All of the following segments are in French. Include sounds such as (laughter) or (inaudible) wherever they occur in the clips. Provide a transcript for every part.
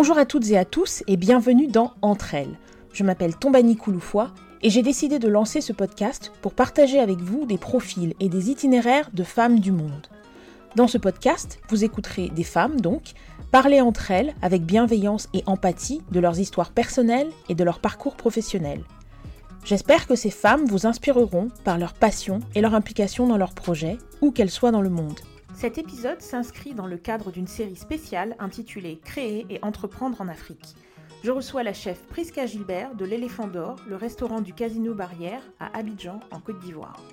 Bonjour à toutes et à tous et bienvenue dans Entre elles. Je m'appelle Tombani Kouloufoua et j'ai décidé de lancer ce podcast pour partager avec vous des profils et des itinéraires de femmes du monde. Dans ce podcast, vous écouterez des femmes donc parler entre elles avec bienveillance et empathie de leurs histoires personnelles et de leur parcours professionnel. J'espère que ces femmes vous inspireront par leur passion et leur implication dans leurs projets, où qu'elles soient dans le monde. Cet épisode s'inscrit dans le cadre d'une série spéciale intitulée Créer et entreprendre en Afrique. Je reçois la chef Priska Gilbert de l'Éléphant d'Or, le restaurant du Casino Barrière à Abidjan, en Côte d'Ivoire.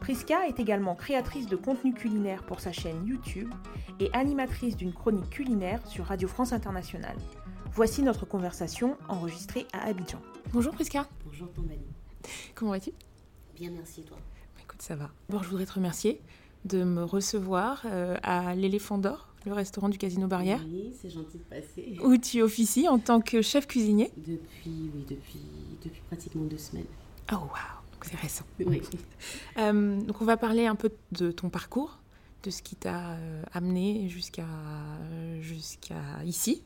Priska est également créatrice de contenu culinaire pour sa chaîne YouTube et animatrice d'une chronique culinaire sur Radio France Internationale. Voici notre conversation enregistrée à Abidjan. Bonjour Priska. Bonjour Tombani. Comment vas-tu? Bien, merci toi? Écoute, ça va. Bon, je voudrais te remercier de me recevoir euh, à l'Éléphant d'Or, le restaurant du Casino Barrière. Oui, c'est gentil de passer. (laughs) Où tu officies en tant que chef cuisinier Depuis, oui, depuis, depuis pratiquement deux semaines. Oh, waouh c'est récent. Oui. (laughs) Euh, donc on va parler un peu de ton parcours, de ce qui t'a euh, amené jusqu'à jusqu'à ici,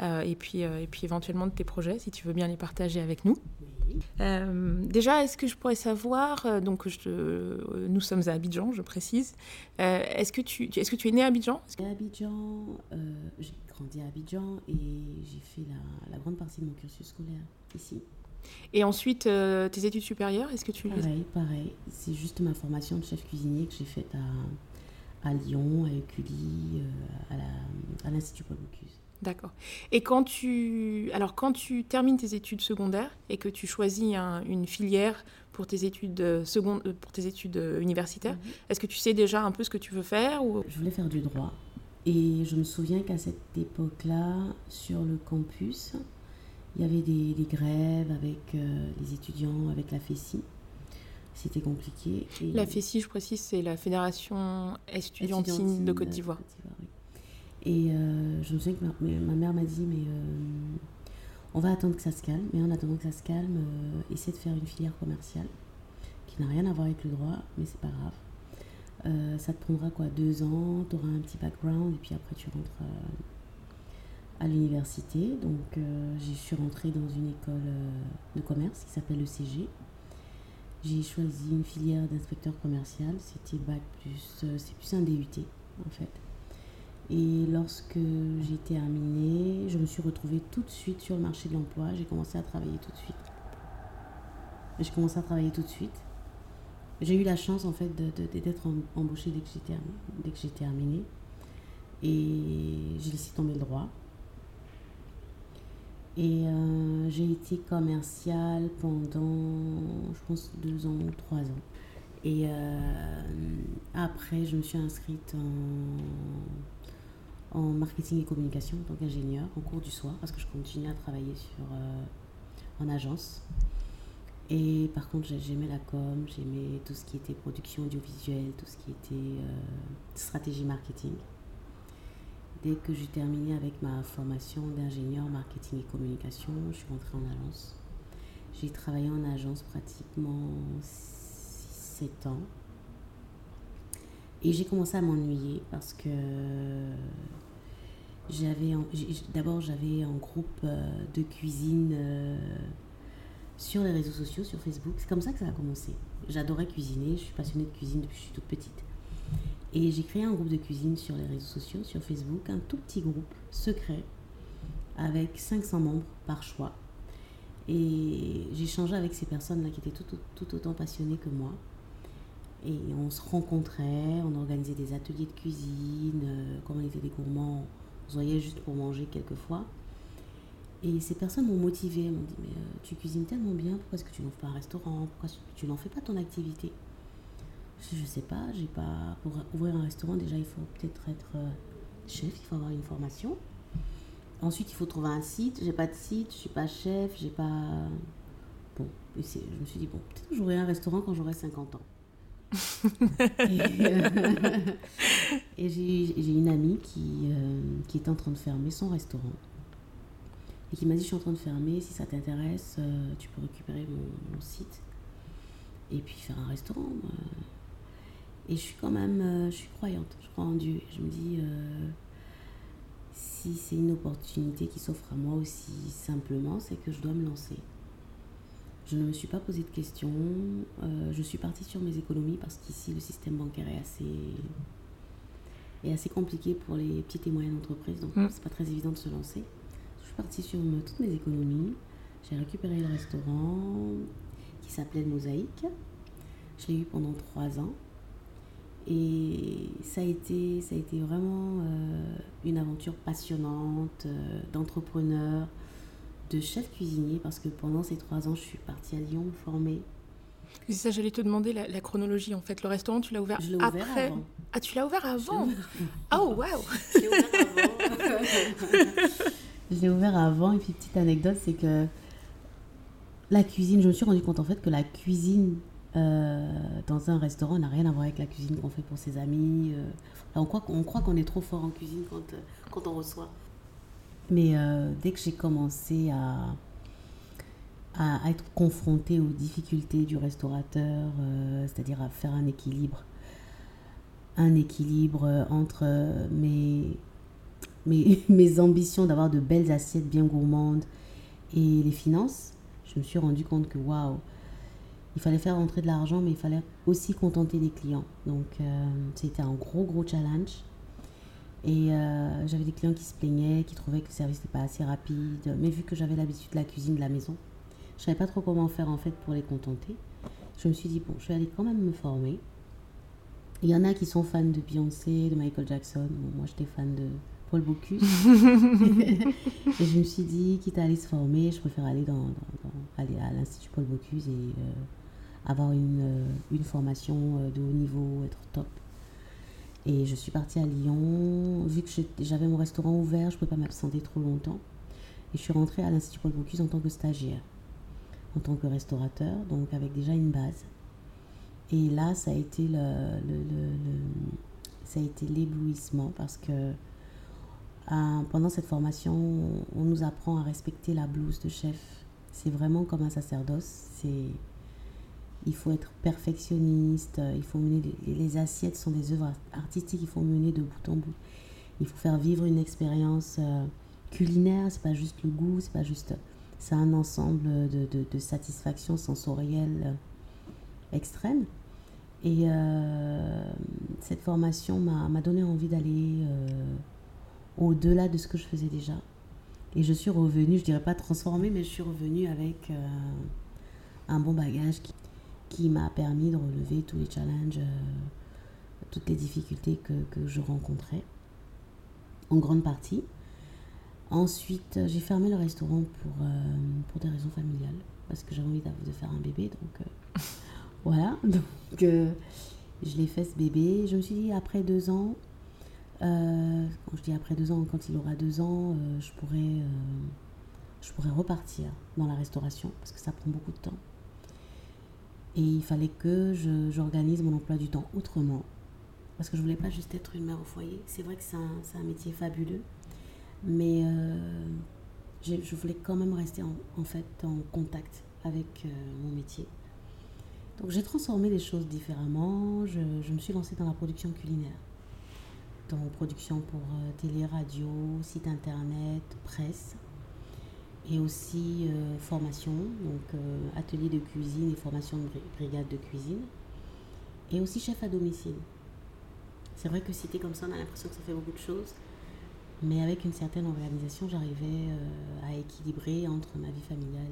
euh, et, puis, et puis éventuellement de tes projets, si tu veux bien les partager avec nous. oui. Euh, déjà, est-ce que je pourrais savoir, euh, donc je euh, nous sommes à Abidjan, je précise, est-ce que, tu, est-ce que tu es né à Abidjan? Que- À Abidjan, j'ai grandi à Abidjan et j'ai fait la, la grande partie de mon cursus scolaire ici. Et ensuite, tes études supérieures, est-ce que tu... Pareil, pareil. C'est juste ma formation de chef cuisinier que j'ai faite à, à Lyon, à Écully, à l'Institut Paul Bocuse. D'accord. Et quand tu, alors quand tu termines tes études secondaires et que tu choisis un- une filière pour tes études euh, second- euh, pour tes études euh, universitaires, Mhm. est-ce que tu sais déjà un peu ce que tu veux faire ou? Je voulais faire du droit. Et je me souviens qu'à cette époque-là, sur le campus, il y avait des, des grèves avec euh, les étudiants, avec la FESI. C'était compliqué. Et la FESI, je précise, c'est la Fédération estudiantine, Estudiantine de Côte d'Ivoire. oui. Et euh, je me souviens que ma, mère m'a dit, mais euh, on va attendre que ça se calme. Mais en attendant que ça se calme, euh, essaie de faire une filière commerciale qui n'a rien à voir avec le droit, mais c'est pas grave. Ça te prendra quoi Deux ans, tu auras un petit background et puis après tu rentres à l'université. Donc j'y suis rentrée dans une école de commerce qui s'appelle le CG. J'ai choisi une filière d'inspecteur commercial, c'était bac plus, c'est plus un DUT en fait. Et lorsque j'ai terminé, je me suis retrouvée tout de suite sur le marché de l'emploi. J'ai commencé à travailler tout de suite. J'ai commencé à travailler tout de suite. J'ai eu la chance en fait d'être em- embauchée dès que j'ai terminé, dès que j'ai terminé. Et j'ai laissé tomber le droit. Et euh, j'ai été commerciale pendant, je pense, deux ans ou trois ans. Et euh, après, je me suis inscrite en, en marketing et communication en tant qu'ingénieur en cours du soir parce que je continuais à travailler sur, euh, en agence. Et par contre, j'ai- j'aimais la com, j'aimais tout ce qui était production audiovisuelle, tout ce qui était euh, stratégie marketing. Dès que j'ai terminé avec ma formation d'ingénieur marketing et communication, je suis rentrée en agence. J'ai travaillé en agence pratiquement 6-7 ans. Et j'ai commencé à m'ennuyer parce que j'avais d'abord j'avais un groupe euh, de cuisine euh, sur les réseaux sociaux, sur Facebook. C'est comme ça que ça a commencé. J'adorais cuisiner, je suis passionnée de cuisine depuis que je suis toute petite. Et j'ai créé un groupe de cuisine sur les réseaux sociaux, sur Facebook, un tout petit groupe secret avec 500 membres par choix. Et j'ai changé avec ces personnes-là qui étaient tout, tout autant passionnées que moi. Et on se rencontrait, on organisait des ateliers de cuisine, euh, comme on était des gourmands, on se voyait juste pour manger quelquefois. Et ces personnes m'ont motivée, m'ont dit mais euh, tu cuisines tellement bien, pourquoi est-ce que tu n'ouvres pas un restaurant Pourquoi tu n'en fais pas ton activité? Je ne sais pas, j'ai pas pour ouvrir un restaurant déjà il faut peut-être être euh, chef, il faut avoir une formation. Ensuite il faut trouver un site, j'ai pas de site, je suis pas chef, j'ai pas bon, je me suis dit bon, peut-être j'aurai un restaurant quand j'aurai 50 ans. Et euh, (laughs) j'ai une amie qui, euh, qui était en train de fermer son restaurant et qui m'a dit je suis en train de fermer, si ça t'intéresse, euh, tu peux récupérer mon, site et puis faire un restaurant. Et je suis quand même, je suis croyante, je crois en Dieu. Je me dis, si c'est une opportunité qui s'offre à moi aussi simplement, c'est que je dois me lancer. Je ne me suis pas posé de questions. Euh, je suis partie sur mes économies parce qu'ici, le système bancaire est assez, est assez compliqué pour les petites et moyennes entreprises. Donc, mm. c'est pas très évident de se lancer. Je suis partie sur toutes mes économies. J'ai récupéré le restaurant qui s'appelait Mosaïque. Je l'ai eu pendant trois ans. Et ça a été, ça a été vraiment euh, une aventure passionnante euh, d'entrepreneur, de chef cuisinier, parce que pendant ces trois ans, je suis partie à Lyon me former. C'est ça, j'allais te demander la, chronologie en fait. Le restaurant, tu l'as ouvert, je ouvert après. Avant. Ah, tu l'as ouvert avant Oh, (laughs) waouh (laughs) Je l'ai ouvert avant. je l'ai ouvert avant. Et puis, petite anecdote, c'est que la cuisine, je me suis rendu compte en fait que la cuisine euh, dans un restaurant n'a rien à voir avec la cuisine qu'on fait pour ses amis. Euh. on croit qu'on est trop fort en cuisine quand, euh, quand on reçoit. Mais dès que j'ai commencé à, à, être confrontée aux difficultés du restaurateur, c'est-à-dire à faire un équilibre, un équilibre entre mes, mes, (laughs) mes ambitions d'avoir de belles assiettes bien gourmandes et les finances, je me suis rendu compte que waouh, il fallait faire rentrer de l'argent, mais il fallait aussi contenter les clients. Donc, euh, c'était un gros, gros challenge. Et euh, j'avais des clients qui se plaignaient, qui trouvaient que le service n'était pas assez rapide. Mais vu que j'avais l'habitude de la cuisine de la maison, je ne savais pas trop comment faire en fait pour les contenter. Je me suis dit, bon, je vais aller quand même me former. Il y en a qui sont fans de Beyoncé, de Michael Jackson. moi, j'étais fan de Paul Bocuse. (laughs) et je me suis dit, quitte à aller se former, je préfère aller, dans, aller à l'Institut Paul Bocuse et euh, avoir une, euh, une formation de haut niveau, être top. Et je suis partie à Lyon. Vu que j'avais mon restaurant ouvert, je ne pouvais pas m'absenter trop longtemps. Et je suis rentrée à l'Institut Paul Bocuse en tant que stagiaire, en tant que restaurateur, donc avec déjà une base. Et là, ça a été le, ça a été l'éblouissement parce que euh, pendant cette formation, on nous apprend à respecter la blouse de chef. C'est vraiment comme un sacerdoce. C'est il faut être perfectionniste, il faut mener les, assiettes sont des œuvres artistiques, il faut mener de bout en bout. Il faut faire vivre une expérience euh, culinaire, c'est pas juste le goût, c'est pas juste c'est un ensemble de, de, de satisfaction sensorielle euh, extrême. Et euh, cette formation m'a donné envie d'aller au-delà de ce que je faisais déjà. Et je suis revenue, je dirais pas transformée, mais je suis revenue avec un bon bagage qui, qui m'a permis de relever tous les challenges, euh, toutes les difficultés que, que, je rencontrais, en grande partie. Ensuite, j'ai fermé le restaurant pour, euh, pour des raisons familiales, parce que j'avais envie de faire un bébé. Donc euh, (laughs) voilà, donc je l'ai fait ce bébé. Je me suis dit, après deux ans, quand je dis après deux ans, quand il aura deux ans, je, je pourrais repartir dans la restauration, parce que ça prend beaucoup de temps. Et il fallait que j'organise mon emploi du temps autrement. Parce que je voulais pas juste être une mère au foyer. C'est vrai que c'est un, un, métier fabuleux. Mais euh, je voulais quand même rester en, en fait en contact avec euh, mon métier. Donc j'ai transformé les choses différemment. Je, je, me suis lancée dans la production culinaire. Dans production pour euh, télé, radio, site internet, presse et aussi euh, formation, donc euh, atelier de cuisine et formation de brigade de cuisine, et aussi chef à domicile. C'est vrai que cité comme ça, on a l'impression que ça fait beaucoup de choses, mais avec une certaine organisation, j'arrivais euh, à équilibrer entre ma vie familiale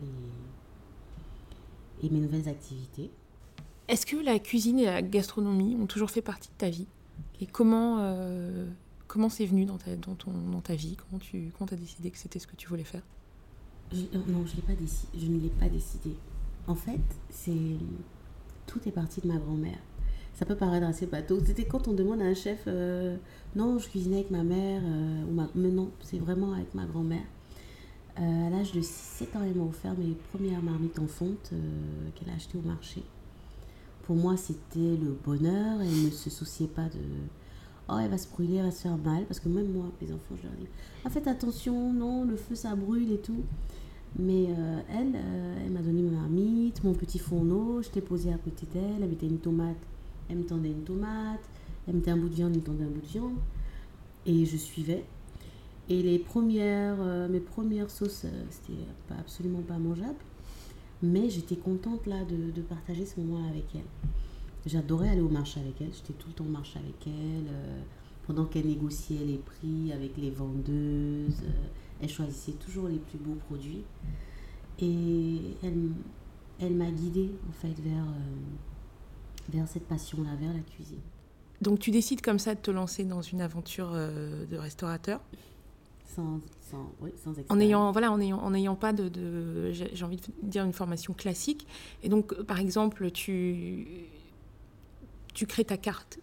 et, mes nouvelles activités. Est-ce que la cuisine et la gastronomie ont toujours fait partie de ta vie? Et comment comment c'est venu dans ta, dans ta vie? Comment tu comment as décidé que c'était ce que tu voulais faire? Euh, non, je, pas je ne l'ai pas décidé. En fait, c'est tout est parti de ma grand-mère. Ça peut paraître assez bateau. C'était quand on demande à un chef, euh, non, je cuisinais avec ma mère, euh, ou ma... mais non, c'est vraiment avec ma grand-mère. à l'âge de 6-7 ans, elle m'a offert mes premières marmites en fonte qu'elle a achetées au marché. Pour moi, c'était le bonheur. Elle ne se souciait pas de oh elle va se brûler, elle va se faire mal, parce que même moi, les enfants, je leur dis, ah, faites attention, non, le feu ça brûle et tout. Mais euh, elle, euh, elle m'a donné ma marmite, mon petit fourneau, j'étais posée à côté d'elle, elle mettait une tomate, elle me tendait une tomate, elle mettait un bout de viande, elle me tendait un bout de viande, et je suivais. Et les premières, euh, mes premières sauces, c'était pas, absolument pas mangeable. Mais j'étais contente là de, de partager ce moment avec elle. J'adorais aller au marché avec elle. J'étais tout le temps au marché avec elle. euh, pendant qu'elle négociait les prix avec les vendeuses. euh, elle choisissait toujours les plus beaux produits. Et elle, elle m'a guidée en fait vers, euh, vers cette passion-là, vers la cuisine. Donc tu décides comme ça de te lancer dans une aventure de restaurateur? Sans, sans, oui, sans en ayant voilà en ayant en n'ayant pas de, de- j'ai envie de dire une formation classique et donc par exemple tu tu crées ta carte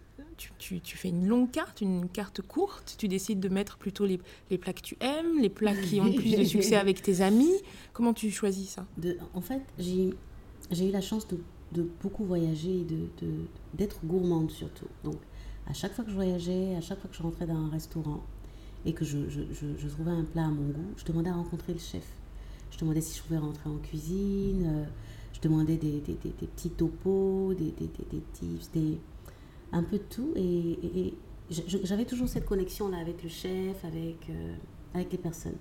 tu, tu- fais une longue carte une carte courte tu décides de mettre plutôt les, les plats que tu aimes les plats qui ont le plus de succès avec tes amis comment tu choisis ça? En fait, j'ai eu la chance de, de beaucoup voyager et d'être gourmande surtout. Donc, à chaque fois que je voyageais, à chaque fois que je rentrais dans un restaurant et que je, je- je- trouvais un plat à mon goût, je demandais à rencontrer le chef. Je demandais si je pouvais rentrer en cuisine, euh, demandais des, des- des- des petits topos, des, tips, des, un peu de tout. Et, j'avais toujours cette connexion-là avec le chef, avec, euh, avec les personnes.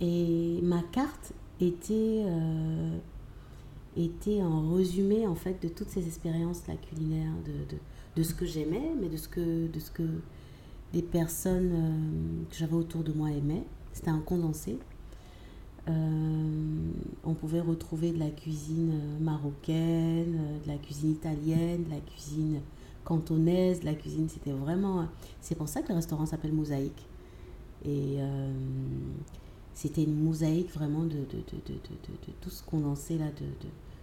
Et ma carte était, euh, était un résumé en fait de toutes ces expériences culinaires, de, de, de ce que j'aimais, mais de ce que, de ce que des personnes euh, que j'avais autour de moi aimaient. C'était un condensé. Euh, on pouvait retrouver de la cuisine euh, marocaine, euh, de la cuisine italienne, de la cuisine cantonaise, de la cuisine. C'était vraiment. C'est pour ça que le restaurant s'appelle Mosaïque. Et c'était une mosaïque vraiment de, de, de, de, tout ce condensé là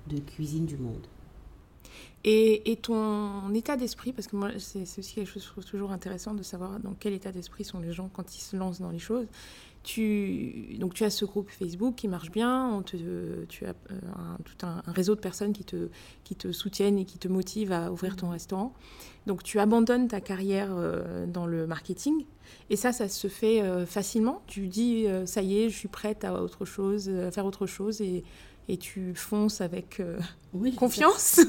de, cuisine du monde. et, et ton état d'esprit parce que moi c'est aussi quelque chose que je trouve toujours intéressant de savoir dans quel état d'esprit sont les gens quand ils se lancent dans les choses tu, donc tu as ce groupe Facebook qui marche bien, on te, tu as euh, un- tout un, un réseau de personnes qui te, qui te soutiennent et qui te motivent à ouvrir ton restaurant. Donc tu abandonnes ta carrière euh, dans le marketing et ça, ça se fait euh, facilement. Tu dis, ça y est, je suis prête à autre chose, à faire autre chose et, et tu fonces avec euh, Oui, confiance.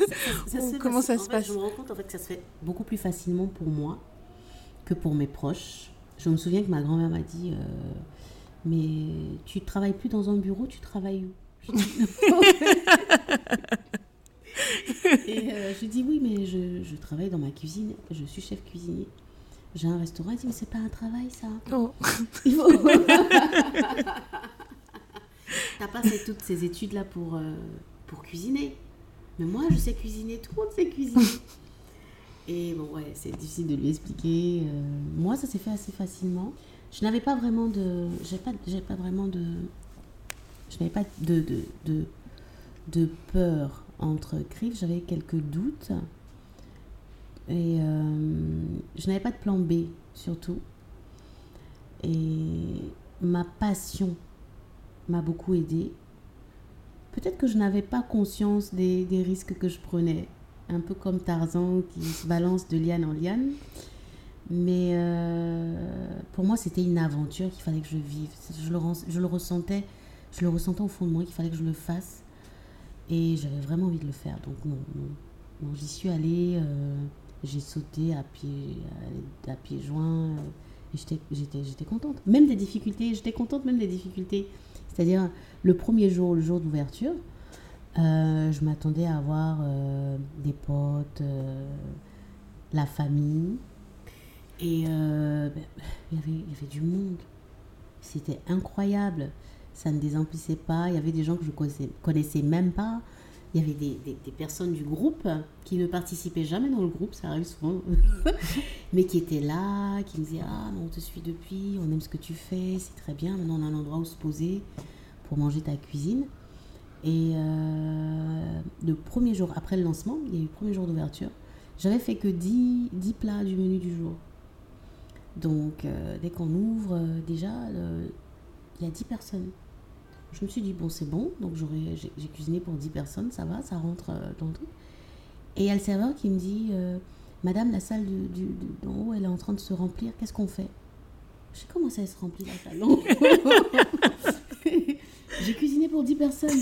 ça- ça (laughs) Comment ça se fait, passe Je me rends compte en fait que ça se fait beaucoup plus facilement pour moi que pour mes proches. Je me souviens que ma grand-mère m'a dit euh, Mais tu travailles plus dans un bureau, tu travailles où? (laughs) Et euh, je dis Oui, mais je, je travaille dans ma cuisine, je suis chef cuisinier. J'ai un restaurant. Elle dit Mais c'est pas un travail ça Oh. (laughs) Il (laughs) T'as pas fait toutes ces études-là pour, euh, pour cuisiner. Mais moi, je sais cuisiner, tout le monde sait cuisiner. Et bon, ouais, c'est difficile de lui expliquer. euh, moi, ça s'est fait assez facilement. Je n'avais pas vraiment de. J'ai pas, j'ai pas vraiment de. Je n'avais pas de, de, de, de peur entre griffes. J'avais quelques doutes. Et euh, je n'avais pas de plan B, surtout. Et ma passion m'a beaucoup aidée. Peut-être que je n'avais pas conscience des, des risques que je prenais. Un peu comme Tarzan qui se balance de liane en liane. Mais euh, pour moi, c'était une aventure qu'il fallait que je vive. Je le, je le ressentais, je le ressentais au fond de moi qu'il fallait que je le fasse. Et j'avais vraiment envie de le faire. Donc non, non. J'y suis allée, euh, j'ai sauté à pied, à, à joints. euh, et j'étais, contente. Même des difficultés, j'étais contente même des difficultés. C'est-à-dire, le premier jour, le jour d'ouverture, je m'attendais à avoir des potes, la famille. Et euh, ben, il, y avait, y avait du monde. C'était incroyable. Ça ne désemplissait pas. Il y avait des gens que je connaissais, connaissais même pas. Il y avait des, des- personnes du groupe qui ne participaient jamais dans le groupe, ça arrive souvent, (laughs) mais qui étaient là, qui me disaient Ah, on te suit depuis, on aime ce que tu fais, c'est très bien. Maintenant, on a un endroit où se poser pour manger ta cuisine. Et euh, le premier jour, après le lancement, il y a eu le premier jour d'ouverture, j'avais fait que 10, 10 plats du menu du jour. Donc, euh, dès qu'on ouvre, euh, déjà, il y a 10 personnes. Je me suis dit, bon, c'est bon, donc j'ai, cuisiné pour 10 personnes, ça va, ça rentre euh, dans le truc. Et il y a le serveur qui me dit, Madame, la salle du, haut, elle est en train de se remplir, qu'est-ce qu'on fait? Je sais comment ça, se remplit la salle? (laughs) J'ai cuisiné pour 10 personnes.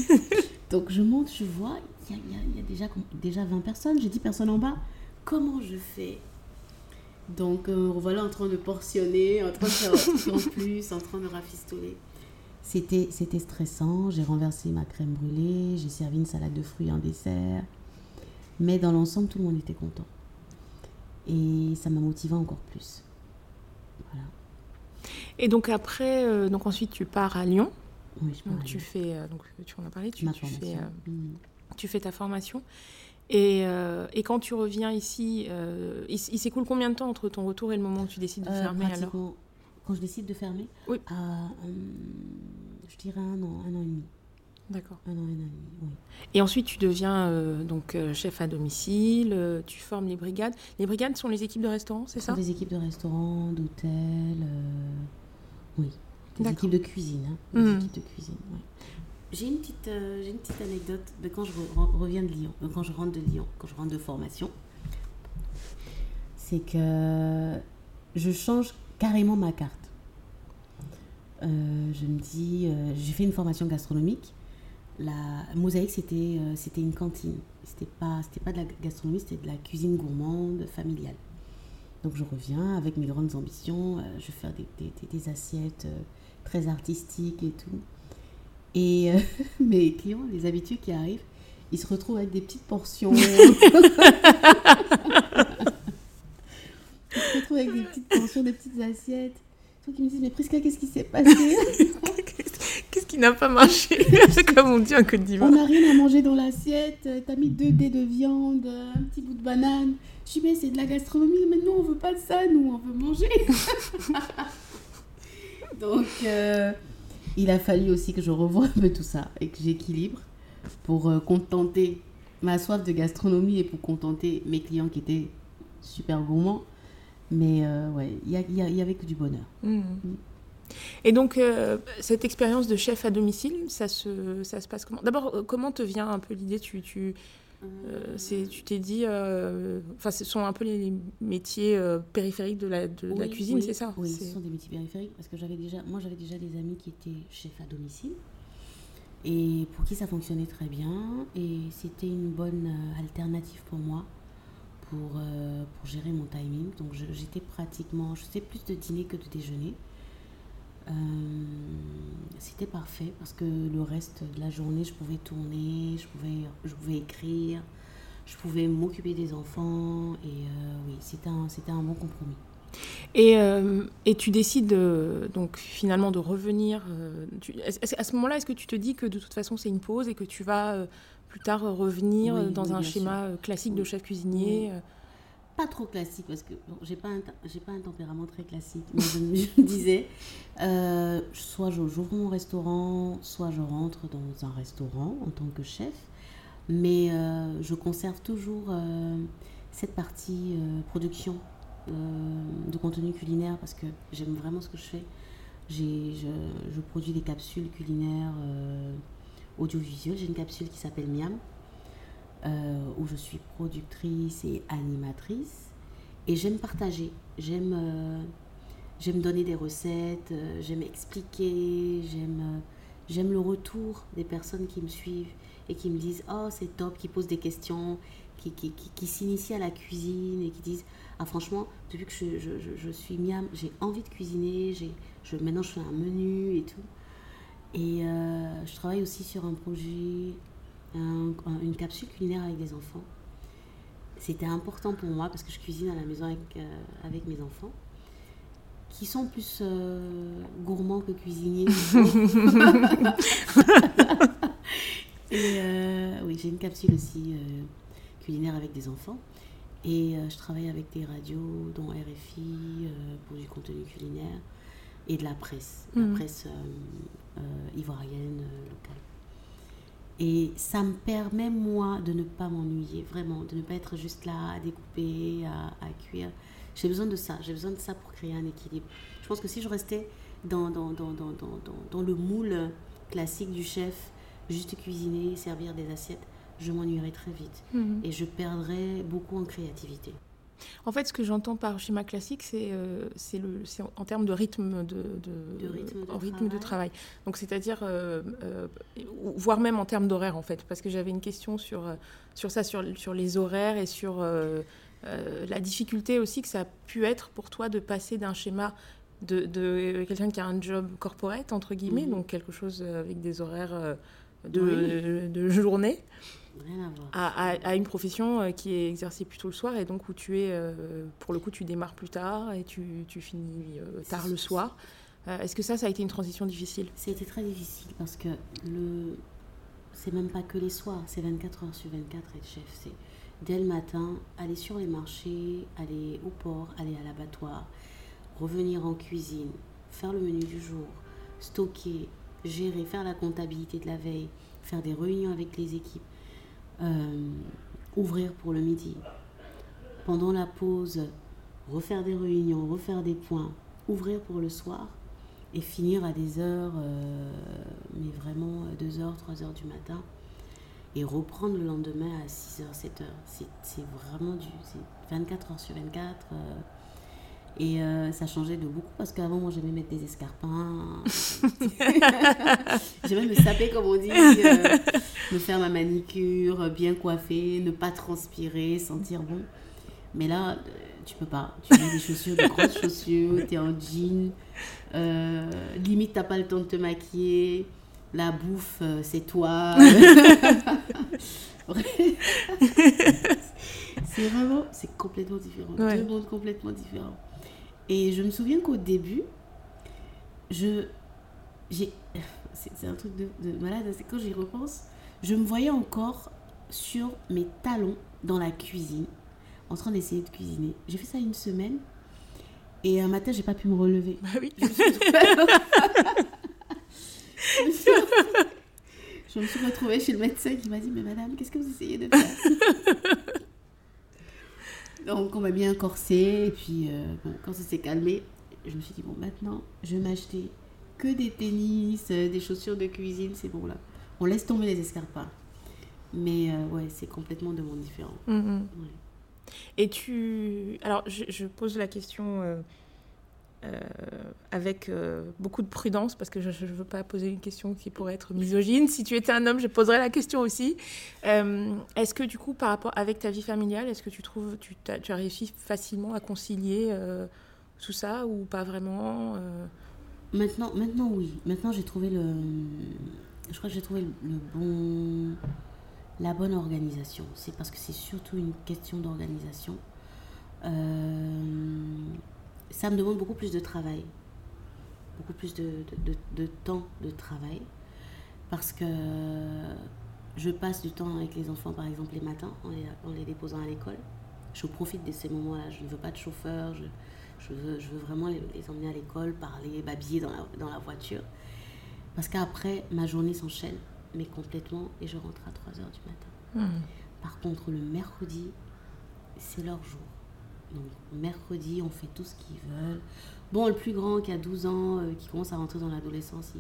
Donc je monte, je vois, il y a déjà, déjà 20 personnes, j'ai 10 personnes en bas. Comment je fais? Donc, euh, voilà en train de portionner, en train de faire en plus, en train de rafistoler. C'était, c'était stressant. J'ai renversé ma crème brûlée, j'ai servi une salade de fruits en dessert. Mais dans l'ensemble, tout le monde était content. Et ça m'a motivé encore plus. Voilà. Et donc après, euh, donc ensuite tu pars à Lyon. Oui, je pars donc tu fais, euh, donc tu en as parlé, tu, tu fais, mmh. tu fais ta formation. Et, euh, et, quand tu reviens ici, euh, il, s'écoule combien de temps entre ton retour et le moment où tu décides de euh, fermer alors Quand je décide de fermer Oui. je dirais un an, un an et demi. D'accord. Un an, un an et demi, oui. Et ensuite, tu deviens donc chef à domicile, tu formes les brigades. Les brigades sont les équipes de restaurants, c'est ça? Des équipes de restaurants, d'hôtels, oui. Des équipes de cuisine. Hein. Des mmh. équipes de cuisine, oui. J'ai une, petite, euh, une petite anecdote de quand je reviens de Lyon, quand je rentre de Lyon, quand je rentre de formation. C'est que je change carrément ma carte. Euh, je me dis, euh, j'ai fait une formation gastronomique. La mosaïque, c'était c'était une cantine. C'était pas, pas de la gastronomie, c'était de la cuisine gourmande, familiale. Donc je reviens avec mes grandes ambitions. je vais faire des assiettes très artistiques et tout. Et euh, (laughs) mes clients, les habitués qui arrivent, ils se retrouvent avec des petites portions. (laughs) ils se retrouvent avec des petites portions, des petites assiettes. Ils me disent, mais Prisca, qu'est-ce qui s'est passé? (laughs) Qu'est-ce qui n'a pas marché? Comme on dit en Côte d'Ivoire. On n'a rien à manger dans l'assiette. T'as mis deux dés de viande, un petit bout de banane. Je dis, mais c'est de la gastronomie. Mais nous, on veut pas de ça. Nous, on veut manger. Donc, euh, il a fallu aussi que je revoie un peu tout ça et que j'équilibre pour euh, contenter ma soif de gastronomie et pour contenter mes clients qui étaient super gourmands. Mais euh, ouais, il y, avait que du bonheur. Mmh. Mmh. Et donc, euh, cette expérience de chef à domicile, ça se, ça se passe comment? D'abord, comment te vient un peu l'idée? Tu, tu, euh, c'est, tu t'es dit, euh, enfin, ce sont un peu les métiers euh, périphériques de la, de, la cuisine, c'est ça? Oui, ce sont des métiers périphériques parce que j'avais déjà, moi, j'avais déjà des amis qui étaient chefs à domicile et pour qui ça fonctionnait très bien et c'était une bonne alternative pour moi pour, pour gérer mon timing. Donc, j'étais pratiquement, je faisais plus de dîner que de déjeuner. C'était parfait parce que le reste de la journée, je pouvais tourner, je pouvais, je pouvais écrire, je pouvais m'occuper des enfants et euh, oui, c'était un, c'était un bon compromis. Et, euh, et tu décides donc finalement de revenir. Euh, à ce moment-là, est-ce que tu te dis que de toute façon c'est une pause et que tu vas plus tard revenir dans un schéma classique de chef cuisinier pas trop classique parce que j'ai pas un, pas un tempérament très classique mais je (laughs) me disais euh, soit j'ouvre mon restaurant soit je rentre dans un restaurant en tant que chef mais euh, je conserve toujours euh, cette partie production de contenu culinaire parce que j'aime vraiment ce que je fais. Je, je, produis des capsules culinaires audiovisuelles. J'ai une capsule qui s'appelle Miam. euh, où je suis productrice et animatrice. Et j'aime partager, j'aime euh, j'aime donner des recettes, euh, j'aime expliquer, j'aime j'aime le retour des personnes qui me suivent et qui me disent oh c'est top, qui posent des questions, qui, qui, qui, s'initient à la cuisine et qui disent ah franchement depuis que je, je, je, suis miam, j'ai envie de cuisiner, je, maintenant je fais un menu et tout. Et je travaille aussi sur un projet une capsule culinaire avec des enfants. C'était important pour moi parce que je cuisine à la maison avec, euh, avec mes enfants qui sont plus euh, gourmands que cuisiniers. (laughs) et euh, oui, j'ai une capsule aussi culinaire avec des enfants. Et je travaille avec des radios, dont RFI, pour du contenu culinaire, et de la presse, la mm. presse ivoirienne locale. Et ça me permet, moi, de ne pas m'ennuyer, vraiment, de ne pas être juste là à découper, à, cuire. J'ai besoin de ça, j'ai besoin de ça pour créer un équilibre. Je pense que si je restais dans, dans, dans, dans, dans le moule classique du chef, juste cuisiner, servir des assiettes, je m'ennuierais très vite. Mhm. Et je perdrais beaucoup en créativité. En fait, ce que j'entends par schéma classique, c'est euh, en termes de rythme de, rythme, de, travail. Donc, c'est-à-dire, euh, euh, voire même en termes d'horaire, en fait, parce que j'avais une question sur, sur ça, sur, sur les horaires et sur la difficulté aussi que ça a pu être pour toi de passer d'un schéma de, quelqu'un qui a un job corporate, entre guillemets, mhm. donc quelque chose avec des horaires de, journée, à, une profession qui est exercée plutôt le soir et donc où tu es, pour le coup, tu démarres plus tard et tu, tu finis tard le soir. Est-ce que ça, ça a été une transition difficile? C'était très difficile parce que le... c'est même pas que les soirs, c'est 24 heures sur 24 être chef. C'est dès le matin, aller sur les marchés, aller au port, aller à l'abattoir, revenir en cuisine, faire le menu du jour, stocker, gérer, faire la comptabilité de la veille, faire des réunions avec les équipes, euh, ouvrir pour le midi. Pendant la pause, refaire des réunions, refaire des points, ouvrir pour le soir et finir à des heures, euh, mais vraiment 2h, 3h du matin et reprendre le lendemain à 6h, 7h. C'est vraiment du. 24 heures sur 24. Euh, et euh, ça changeait de beaucoup parce qu'avant, moi, j'aimais mettre des escarpins. (laughs) j'aimais me saper, comme on dit, euh, me faire ma manicure, bien coiffer, ne pas transpirer, sentir bon. Mais là, tu peux pas. Tu mets des chaussures, de grosses (laughs) chaussures, tu es en jean. limite, t'as pas le temps de te maquiller la bouffe, euh, c'est toi. (laughs) c'est vraiment, c'est complètement différent. Deux mondes complètement différents. Et je me souviens qu'au début, je, j'ai, c'est un truc de, de malade, c'est quand j'y repense, je me voyais encore sur mes talons dans la cuisine, en train d'essayer de cuisiner. J'ai fait ça une semaine. Et un matin, j'ai pas pu me relever. Bah oui. je me suis retrouvée (laughs) chez le médecin qui m'a dit Mais madame, qu'est-ce que vous essayez de faire? Donc, on m'a bien corsé. Et puis, euh, quand ça s'est calmé, je me suis dit Bon, maintenant, je vais m'acheter que des tennis, euh, des chaussures de cuisine, c'est bon là. On laisse tomber les escarpins. Mais euh, ouais, c'est complètement de monde différent. Mm-hmm. Et tu. Alors, je, pose la question euh, avec euh, beaucoup de prudence, parce que je ne veux pas poser une question qui pourrait être misogyne. Si tu étais un homme, je poserais la question aussi. Euh, est-ce que du coup, par rapport avec ta vie familiale, est-ce que tu trouves, tu, tu as réussi facilement à concilier tout ça ou pas vraiment Maintenant, maintenant oui. Maintenant, j'ai trouvé le, je crois que j'ai trouvé le, bon, la bonne organisation. C'est parce que c'est surtout une question d'organisation. Euh, ça me demande beaucoup plus de travail, beaucoup plus de, de, temps de travail, parce que je passe du temps avec les enfants, par exemple, les matins, en les, en les déposant à l'école. Je profite de ces moments-là. Je ne veux pas de chauffeur, je, je, veux, je veux vraiment les, emmener à l'école, parler, babiller dans la, dans la voiture. Parce qu'après, ma journée s'enchaîne, mais complètement, et je rentre à 3 heures du matin. Hmm. Par contre, le mercredi, c'est leur jour. Donc, mercredi, on fait tout ce qu'ils veulent. Bon, le plus grand qui a 12 ans, euh, qui commence à rentrer dans l'adolescence,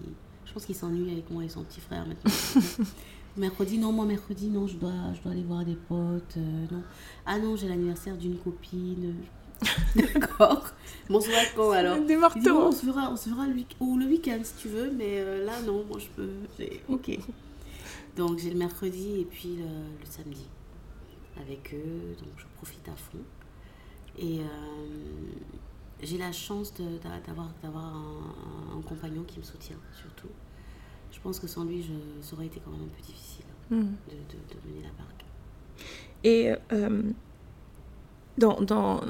je pense qu'il s'ennuie avec moi et son petit frère maintenant. (laughs) mercredi, non, moi, mercredi, non, je dois, je dois aller voir des potes. Euh, non. Ah non, j'ai l'anniversaire d'une copine. (laughs) D'accord. Bon, c'est quand alors Des marteaux. on se verra, on se verra le, week ou le week-end si tu veux, mais euh, là, non, moi, je peux. Ok. Donc, j'ai le mercredi et puis le, le samedi avec eux, donc je profite à fond. Et euh, j'ai la chance d'avoir un, un, compagnon qui me soutient, surtout. Je pense que sans lui, je, ça aurait été quand même un peu difficile hmm. de, mener la barque. Et euh, dans, dans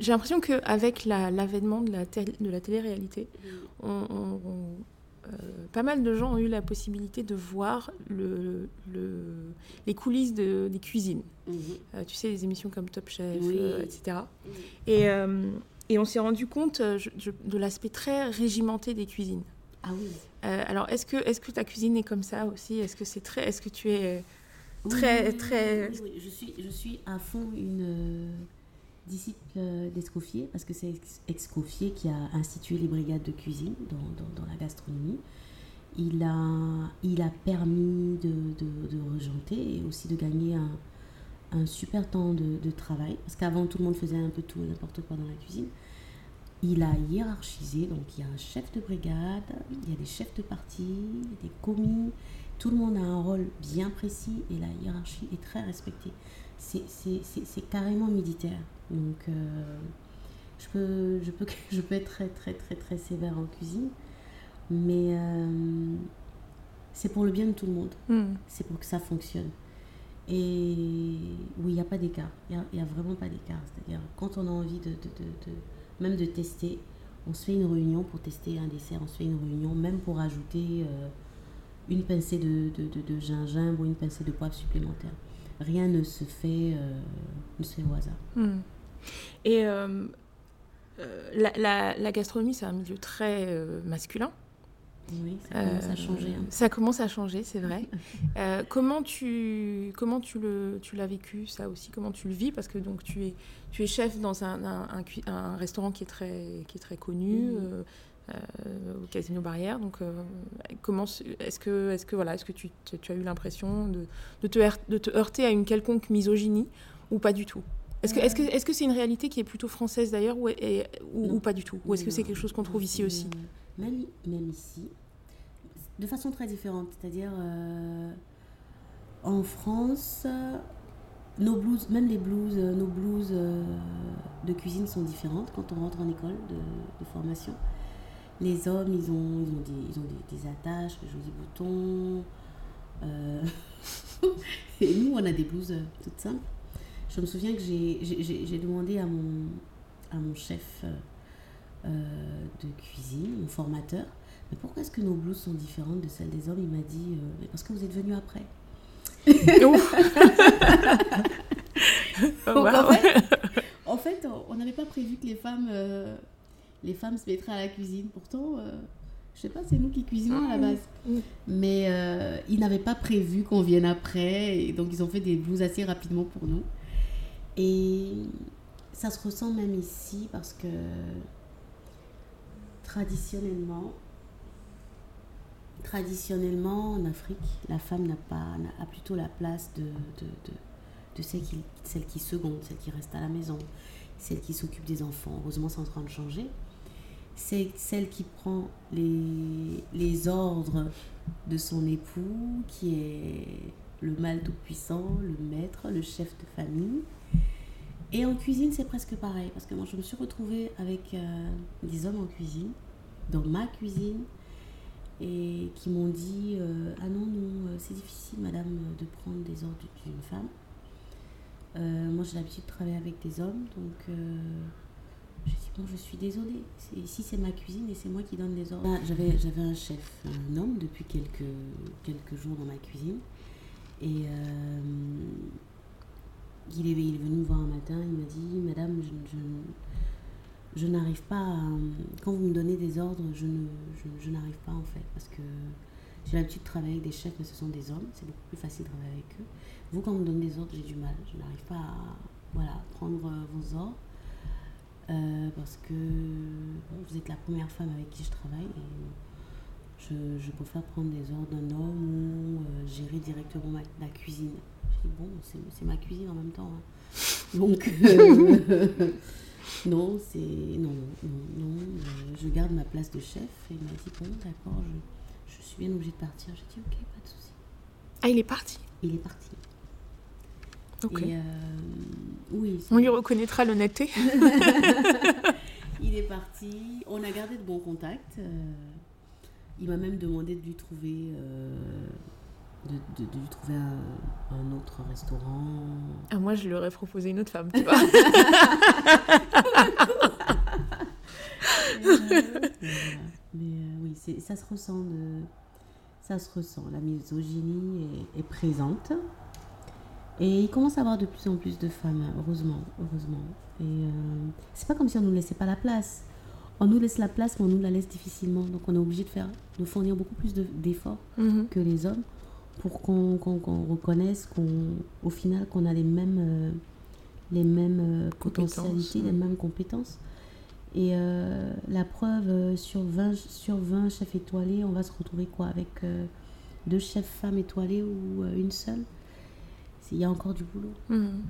j'ai l'impression qu'avec l'avènement de la, de la télé-réalité, hmm. on, pas mal de gens ont eu la possibilité de voir le, les coulisses de, des cuisines. Mhm. Euh, tu sais, les émissions comme Top Chef, euh, etc. Et, et, on s'est rendu compte de l'aspect très régimenté des cuisines. Ah oui. alors, est-ce que, est que ta cuisine est comme ça aussi? Est-ce que c'est très, est-ce que tu es très, très. Oui, je suis, je suis à fond une disciple d'Escoffier, parce que c'est Escoffier qui a institué les brigades de cuisine dans, la gastronomie. Il a, il a permis de, de, regenter et aussi de gagner un, super temps de, de travail, parce qu'avant tout le monde faisait un peu tout et n'importe quoi dans la cuisine. Il a hiérarchisé, donc il y a un chef de brigade, il y a des chefs de parti, des commis, tout le monde a un rôle bien précis et la hiérarchie est très respectée. C'est carrément militaire. Donc, euh, je, peux, je, peux, (laughs) je peux être très, très, très, très sévère en cuisine. Mais euh, c'est pour le bien de tout le monde. Hmm. C'est pour que ça fonctionne. Et oui, il n'y a pas d'écart. Il n'y a, vraiment pas d'écart. C'est-à-dire, quand on a envie de, de, de, même de tester, on se fait une réunion pour tester un dessert, on se fait une réunion même pour ajouter euh, une pincée de, gingembre ou une pincée de poivre supplémentaire. Rien ne se fait, euh, ne se fait au hasard. Hmm. Et euh, la, la, gastronomie, c'est un milieu très masculin. Oui, ça commence à changer. Hein. Ça commence à changer, c'est vrai. (laughs) comment tu comment tu le tu l'as vécu ça aussi? Comment tu le vis? Parce que donc tu es tu es chef dans un, un, un, restaurant qui est très qui est très connu. Mmh. Euh, au Casino Barrière. Donc, euh, comment est-ce que, est-ce que voilà, est-ce que tu, tu, as eu l'impression de, de, te de, te heurter à une quelconque misogynie ou pas du tout? Est-ce que, est-ce que, est-ce que c'est une réalité qui est plutôt française d'ailleurs ou, ou, pas du tout? Ou est-ce que c'est quelque chose qu'on trouve ici aussi? même, même ici, de façon très différente. C'est-à-dire, euh, en France, nos blouses, même les blouses, nos blouses de cuisine sont différentes quand on rentre en école de, de formation. Les hommes, ils ont, ils ont, des, ils ont des, attaches, jolis boutons. Euh, (laughs) et nous, on a des blouses toutes simples. Je me souviens que j'ai demandé à mon, à mon chef euh, de cuisine, mon formateur, mais pourquoi est-ce que nos blouses sont différentes de celles des hommes? Il m'a dit, euh, parce que vous êtes venu après. (laughs) en, fait, on n'avait pas prévu que les femmes les femmes se mettraient à la cuisine. Pourtant, euh, je sais pas, c'est nous qui cuisinons à la base. Mm. Mais euh, ils n'avaient pas prévu qu'on vienne après. Et donc, ils ont fait des blouses assez rapidement pour nous. Et ça se ressent même ici parce que traditionnellement, traditionnellement en Afrique, la femme n'a pas a plutôt la place de, de, de, de celle, qui, celle qui seconde, celle qui reste à la maison, celle qui s'occupe des enfants. Heureusement, c'est en train de changer c'est celle qui prend les, ordres de son époux, qui est le mâle tout-puissant, le maître, le chef de famille. Et en cuisine, c'est presque pareil, parce que moi, je me suis retrouvée avec euh, des hommes en cuisine, dans ma cuisine, et qui m'ont dit euh, Ah non, non, euh, c'est difficile, madame, de prendre des ordres d'une femme. moi, j'ai l'habitude de travailler avec des hommes, donc je dit, bon, je suis désolée. Ici, c'est ma cuisine et c'est moi qui donne les ordres. Ah, j'avais, j'avais un chef, un homme, depuis quelques, quelques jours dans ma cuisine. Et euh, il, est, venu me voir un matin. Il m'a dit, Madame, je, je, je n'arrive pas à, Quand vous me donnez des ordres, je, ne, je, n'arrive pas en fait. Parce que j'ai l'habitude de travailler avec des chefs, mais ce sont des hommes. C'est beaucoup plus facile de travailler avec eux. Vous, quand vous me donnez des ordres, j'ai du mal. Je n'arrive pas à voilà, prendre vos ordres. Euh, parce que vous êtes la première femme avec qui je travaille et je, je préfère prendre des ordres d'un homme ou euh, gérer directement ma, la cuisine. Je dis, bon, c'est ma cuisine en même temps. Hein. Donc, euh, (laughs) non, c'est. Non, non, non, je garde ma place de chef et il m'a dit, bon, d'accord, je, je suis bien obligée de partir. J'ai dit, ok, pas de souci. Ah, il est parti? Il est parti. Euh, oui, On lui reconnaîtra l'honnêteté. (laughs) il est parti. On a gardé de bons contacts. Euh, il m'a même demandé de lui trouver, euh, de, lui trouver un, autre restaurant. Ah, moi, je lui aurais proposé une autre femme, tu (laughs) vois. Mais oui, ça se ressent. De, ça se ressent. La misogynie est, est présente. Et il commence à avoir de plus en plus de femmes, heureusement, heureusement. Et euh, c'est pas comme si on nous laissait pas la place. On nous laisse la place, mais on nous la laisse difficilement. Donc on est obligé de faire, de fournir beaucoup plus d'efforts mhm. que les hommes pour qu'on reconnaisse qu'on, au final, qu'on a les mêmes, euh, les mêmes euh, potentialités, les mêmes compétences. Et la preuve, sur 20, sur 20 chefs étoilés, on va se retrouver quoi Avec deux chefs femmes étoilées ou une seule? Il y a encore du boulot. Hmm.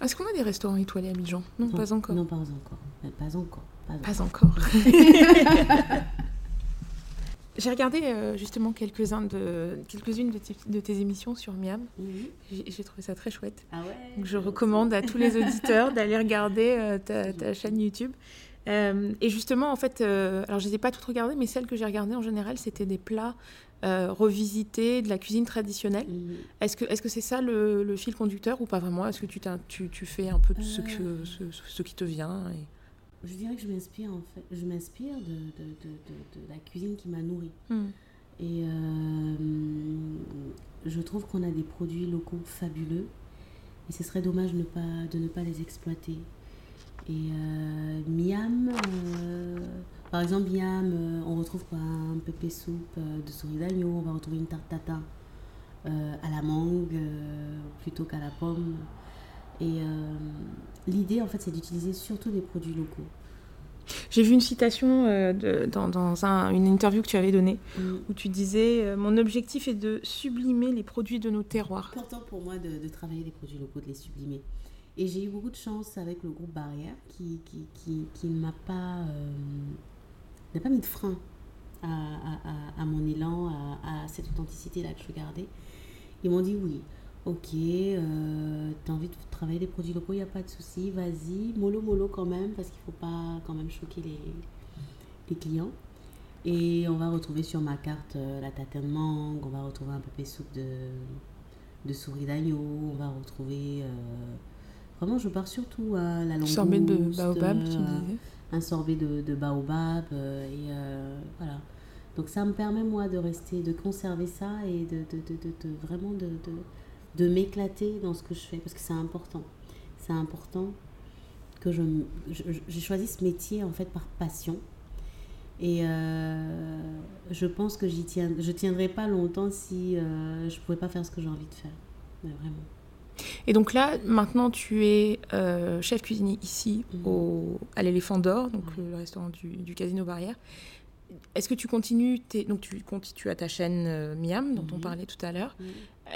Est-ce qu'on a des restaurants étoilés à Mijan non, pas encore. Non, pas encore. Pas encore. Pas, encore. (laughs) (laughs) J'ai regardé euh, justement de, quelques-unes de, tes- de tes émissions sur Miam. J'ai trouvé ça très chouette. Ah ouais Donc je recommande à tous les auditeurs (laughs) d'aller regarder euh, ta, ta chaîne YouTube. Euh, et justement, en fait, euh, alors je ne les ai pas toutes regardées, mais celles que j'ai regardées en général, c'était des plats euh, revisités, de la cuisine traditionnelle. Mhm. Est-ce que est-ce que c'est ça le, le fil conducteur ou pas vraiment? Est-ce que tu, tu, tu fais un peu de ce, que, Euh. ce, ce qui te vient et- Je dirais que je m'inspire en fait. Je m'inspire de, de, de, la cuisine qui m'a nourrie. Hmm. Et euh, je trouve qu'on a des produits locaux fabuleux. Et ce serait dommage de ne pas, de ne pas les exploiter. Et euh, Miam, euh, par exemple, euh, on retrouve quoi? Un pépé soupe euh, de souris d'agneau, on va retrouver une tarte tatin euh, à la mangue plutôt qu'à la pomme. Et l'idée, en fait, c'est d'utiliser surtout des produits locaux. J'ai vu une citation euh, de- dans, dans un- une interview que tu avais donnée Mm. où tu disais euh, Mon objectif est de sublimer les produits de nos terroirs. important pour moi de, de travailler les produits locaux, de les sublimer. Et j'ai eu beaucoup de chance avec le groupe Barrière qui, qui, qui, qui ne m'a pas, euh, n'a pas mis de frein à, à, à- à mon élan, à, à cette authenticité-là que je garder. Ils m'ont dit oui, ok, euh, tu as envie de travailler les produits locaux, il n'y a pas de souci, vas-y, mollo mollo quand même, parce qu'il ne faut pas quand même choquer les, les clients. Et on va retrouver sur ma carte euh, la tatin de mangue, on va retrouver un peu de soupe de, de souris d'agneau, on va retrouver... euh, vraiment, je pars surtout à la. Sorbet de baobab, tu disais. Un sorbet de, baobab, euh, et euh, voilà. Donc ça me permet, moi, de rester, de conserver ça et de, de, de, de- vraiment de, de, m'éclater dans ce que je fais, parce que c'est important. C'est important que je, je- j'ai choisi ce métier, en fait, par passion. Et euh, je pense que j'y tiens, je tiendrai pas longtemps si je pouvais pas faire ce que j'ai envie de faire. Vraiment. Et donc là, maintenant, tu es euh, chef cuisinier ici Mhm. au, à l'Éléphant d'Or, donc Ouais. le restaurant du, du Casino Barrière. Est-ce que tu continues tes, donc tu, tu as ta chaîne euh, Miam dont on Mhm. parlait tout à l'heure.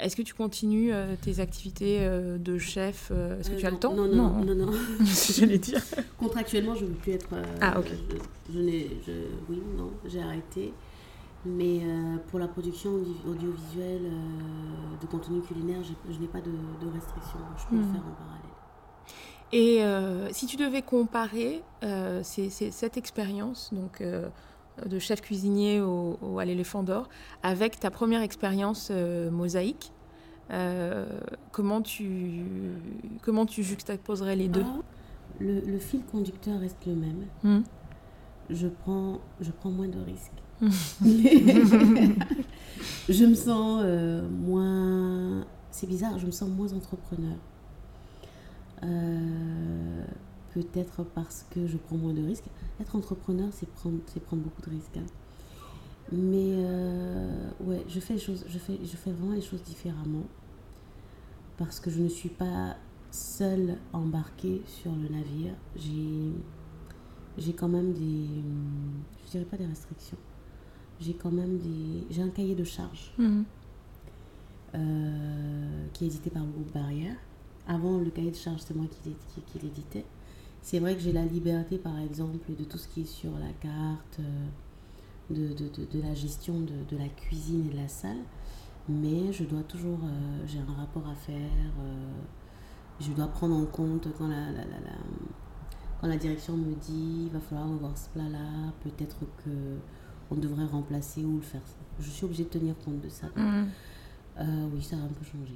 Est-ce que tu continues euh, tes activités euh, de chef euh, Est-ce que Euh, tu as non, le temps? Non, non, non, non. (laughs) C'est ce que j'allais dire. Contractuellement, je ne veux plus être. Ah, ok. Je, je je, oui, non, j'ai arrêté. Mais euh, pour la production audi- audiovisuelle euh, de contenu culinaire, je n'ai pas de, de restrictions. Je peux Hmm. le faire en parallèle. Et euh, si tu devais comparer cette expérience donc de chef cuisinier au, au- à l'Éléphant d'Or avec ta première expérience mosaïque, comment tu comment tu juxtaposerais les deux? Ah, le, le fil conducteur reste le même. Hmm. Je prends, je prends moins de risques. (laughs) Je me sens euh, moins. C'est bizarre, je me sens moins entrepreneur. Euh, Peut-être parce que je prends moins de risques. Être entrepreneur, c'est prendre, beaucoup de risques. hein. Mais euh, ouais, je fais, les choses, je, fais, vraiment les choses différemment. Parce que je ne suis pas seule embarquée sur le navire. J'ai quand même des. Je dirais pas des restrictions. J'ai quand même des. J'ai un cahier de charges Mhm. euh, qui est édité par le groupe Barrière. Avant, le cahier de charges, c'est moi qui, qui, qui l'éditais. C'est vrai que j'ai la liberté, par exemple, de tout ce qui est sur la carte, euh, de, de, de, de la gestion de, de la cuisine et de la salle. Mais je dois toujours. euh, j'ai un rapport à faire. euh, je dois prendre en compte quand la, la, la, la- quand la direction me dit il va falloir revoir ce plat-là, peut-être que on devrait remplacer ou le faire. Je suis obligée de tenir compte de ça. Mhm. Euh, oui, ça a un peu changé.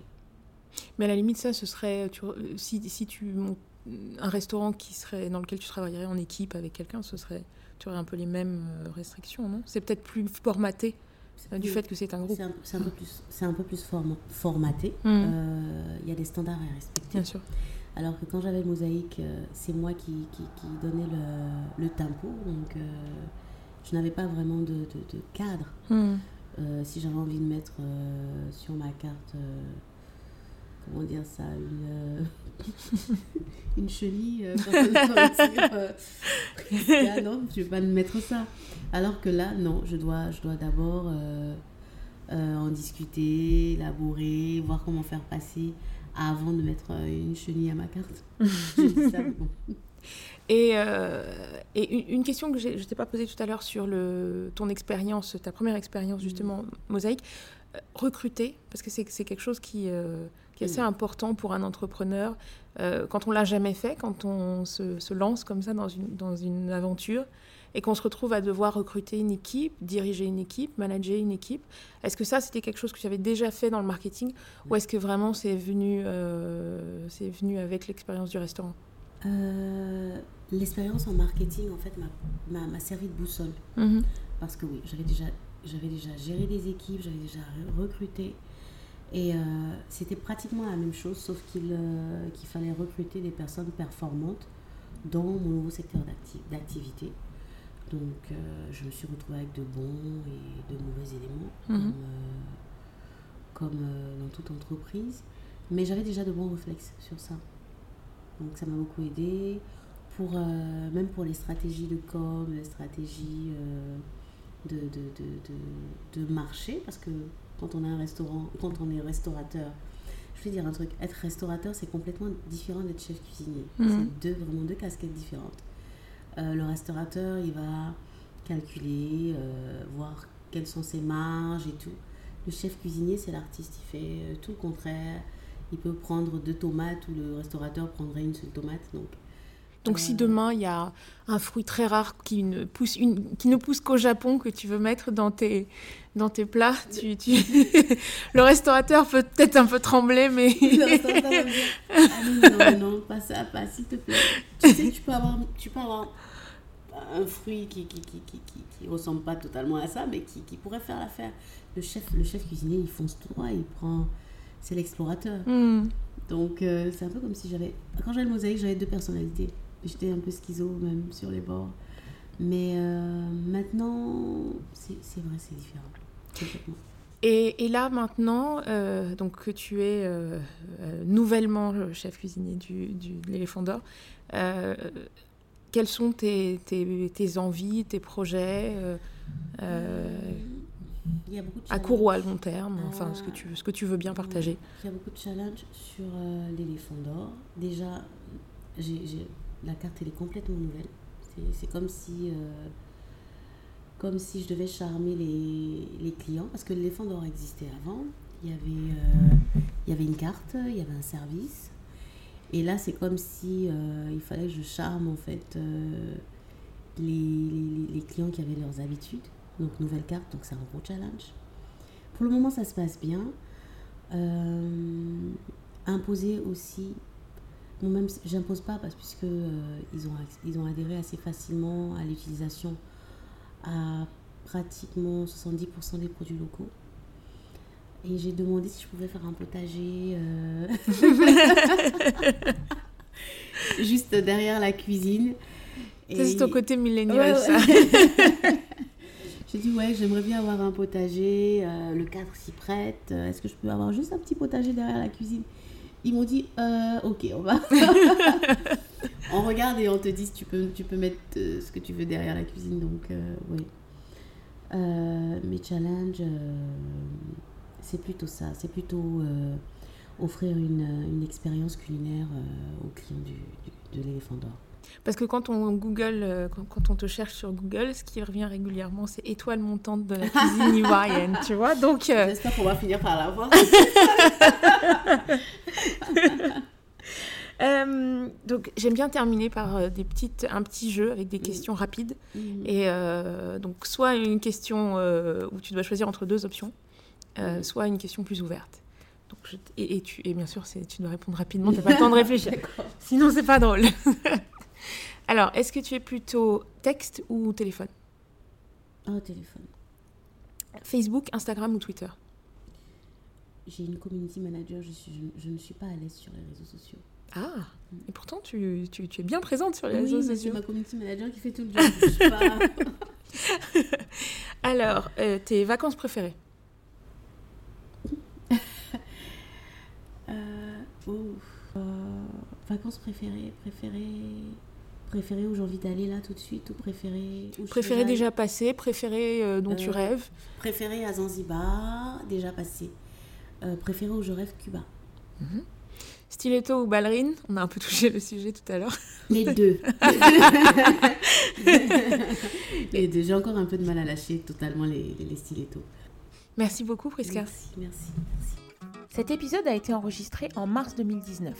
Mais à la limite, ça, ce serait tu- si, si tu montes un restaurant qui serait dans lequel tu travaillerais en équipe avec quelqu'un, ce serait tu aurais un peu les mêmes euh, restrictions, non? C'est peut-être plus formaté euh, du fait que c'est un groupe. C'est un, peu plus, c'est un peu plus forma- formaté. Euh, Il y a des standards à respecter. Bien sûr. Alors que quand j'avais le mosaïque, c'est moi qui, qui, qui donnais le, le tempo. Donc, euh, je n'avais pas vraiment de, de- de cadre. Mhm. Euh, si j'avais envie de mettre euh, sur ma carte, euh, comment dire ça, une, (laughs) une chenille, non, je ne vais pas me mettre ça. Alors que là, non, je dois, je dois d'abord en discuter, élaborer, voir comment faire passer avant de mettre une chenille à ma carte. (laughs) Je dis ça, bon. Et, euh, et une, question que je ne t'ai pas posée tout à l'heure sur le, ton expérience, ta première expérience mm. justement mosaïque, euh, recruter, parce que c'est quelque chose qui, euh, qui est assez mm. important pour un entrepreneur. quand on l'a jamais fait, quand on se, se, lance comme ça dans une, dans une aventure et qu'on se retrouve à devoir recruter une équipe, diriger une équipe, manager une équipe, est-ce que ça c'était quelque chose que tu avais déjà fait dans le marketing ou est-ce que vraiment c'est venu, c'est venu avec l'expérience du restaurant? Euh, l'expérience en marketing, en fait, m'a servi de boussole. Mhm. Parce que oui, j'avais déjà, déjà géré des équipes, j'avais déjà recruté. Et euh, c'était pratiquement la même chose, sauf euh, qu'il fallait recruter des personnes performantes dans mon nouveau secteur d'activité. Donc, je me suis retrouvée avec de bons et de mauvais éléments, mhm. comme, comme dans toute entreprise. Mais j'avais déjà de bons réflexes sur ça. Donc ça m'a beaucoup aidé. Pour, euh, même pour les stratégies de com, les stratégies euh, de, de, de, de, marché, parce que quand on est un restaurant, quand on est restaurateur, je vais dire un truc, être restaurateur, c'est complètement différent d'être chef cuisinier. Mhm. C'est deux, vraiment deux casquettes différentes. Euh, le restaurateur, il va calculer, voir quelles sont ses marges et tout. Le chef cuisinier, c'est l'artiste, il fait tout le contraire il peut prendre deux tomates ou le restaurateur prendrait une seule tomate. Donc, donc si euh, demain il y a un fruit très rare qui ne pousse, une, qui ne pousse qu'au Japon que tu veux mettre dans tes, dans tes plats, tu, tu... (laughs) le restaurateur peut peut-être un peu trembler, mais... le restaurateur va dire, (laughs) ah non, non, pas ça, pas s'il te plaît. Tu sais, tu peux avoir, tu peux avoir un fruit qui qui, qui, qui, qui, ressemble pas totalement à ça, mais qui, qui pourrait faire l'affaire. Le chef, le chef cuisinier, il fonce tout droit, il prend c'est l'explorateur. Hmm. Donc, euh, c'est un peu comme si j'avais. Quand j'avais le mosaïque, j'avais deux personnalités. J'étais un peu schizo, même sur les bords. Mais euh, maintenant, c'est vrai, c'est différent. Et, et, là, maintenant, euh, donc que tu es nouvellement chef cuisinier du, du de l'éléphant d'or, quelles sont tes, tes, tes, envies, tes projets à court ou à long terme, enfin ce que tu, ce que tu veux bien partager. Il y a beaucoup de challenges sur euh, l'éléphant d'or. Déjà, j'ai, la carte elle est complètement nouvelle. C'est, comme si euh, comme si je devais charmer les, les clients parce que l'éléphant d'or existait avant. Il y avait euh, il y avait une carte, il y avait un service. Et là, c'est comme si il fallait que je charme en fait les, les, les clients qui avaient leurs habitudes donc nouvelle carte, donc c'est un gros challenge. Pour le moment, ça se passe bien. Euh, imposer aussi, bon, même j'impose pas parce puisque euh, ils, ont, ils ont adhéré assez facilement à l'utilisation à pratiquement 70% des produits locaux. Et j'ai demandé si je pouvais faire un potager euh, (laughs) juste derrière la cuisine. C'est ton côté millénial, ça. (laughs) J'ai dit, ouais, j'aimerais bien avoir un potager, euh, le cadre s'y prête, euh, est-ce que je peux avoir juste un petit potager derrière la cuisine? Ils m'ont dit, euh, ok, on va. (laughs) on regarde et on te dit si tu peux, tu peux mettre ce que tu veux derrière la cuisine. Donc, oui. mes challenges, c'est plutôt ça. C'est plutôt offrir une, une expérience culinaire aux clients du, de l'éléphant d'or. Parce que quand on Google, euh, quand, on te cherche sur Google, ce qui revient régulièrement, c'est étoile montante de la cuisine (laughs) ivoirienne, tu vois. Donc, euh, j'espère qu'on va finir par la voir. (laughs) Euh, donc j'aime bien terminer par des petites, un petit jeu avec des questions rapides. Mm. Et donc soit une question où tu dois choisir entre deux options, soit une question plus ouverte. Donc, et, tu, et bien sûr, tu dois répondre rapidement, tu n'as pas le temps de (laughs) réfléchir. Sinon, c'est pas drôle. Alors, est-ce que tu es plutôt texte ou téléphone? Oh, téléphone. Facebook, Instagram ou Twitter? J'ai une community manager, je, suis, je, ne suis pas à l'aise sur les réseaux sociaux. Ah, mm. et pourtant tu, tu, tu, es bien présente sur les réseaux sociaux. c'est ma community manager qui fait tout le job. pas... (laughs) Alors, euh, tes vacances préférées? (laughs) Euh, oh, euh, Vacances préférées, préférées préféré où j'ai envie d'aller là tout de suite ou préféré Préféré déjà passé, préféré euh, dont tu euh, rêves Préféré à Zanzibar, déjà passé. Euh, préféré où je rêve Cuba. Mhm. Stiletto ou ballerine? On a un peu touché le sujet tout à l'heure. Les (laughs) deux. (laughs) les deux. J'ai encore un peu de mal à lâcher totalement les, les stilettos. Merci beaucoup, Priska. Merci, merci, merci. Cet épisode a été enregistré en mars 2019.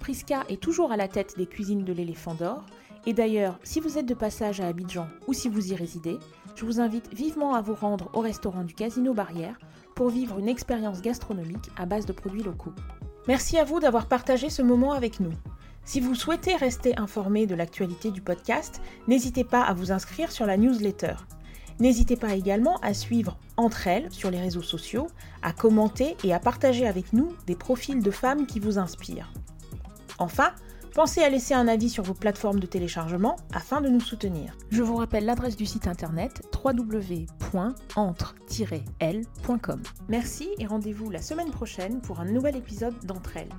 Priska est toujours à la tête des cuisines de l'éléphant d'or. Et d'ailleurs, si vous êtes de passage à Abidjan ou si vous y résidez, je vous invite vivement à vous rendre au restaurant du Casino Barrière pour vivre une expérience gastronomique à base de produits locaux. Merci à vous d'avoir partagé ce moment avec nous. Si vous souhaitez rester informé de l'actualité du podcast, n'hésitez pas à vous inscrire sur la newsletter. N'hésitez pas également à suivre Entre elles sur les réseaux sociaux, à commenter et à partager avec nous des profils de femmes qui vous inspirent. Enfin, pensez à laisser un avis sur vos plateformes de téléchargement afin de nous soutenir. Je vous rappelle l'adresse du site internet www.entre-l.com. Merci et rendez-vous la semaine prochaine pour un nouvel épisode d'Entre elles.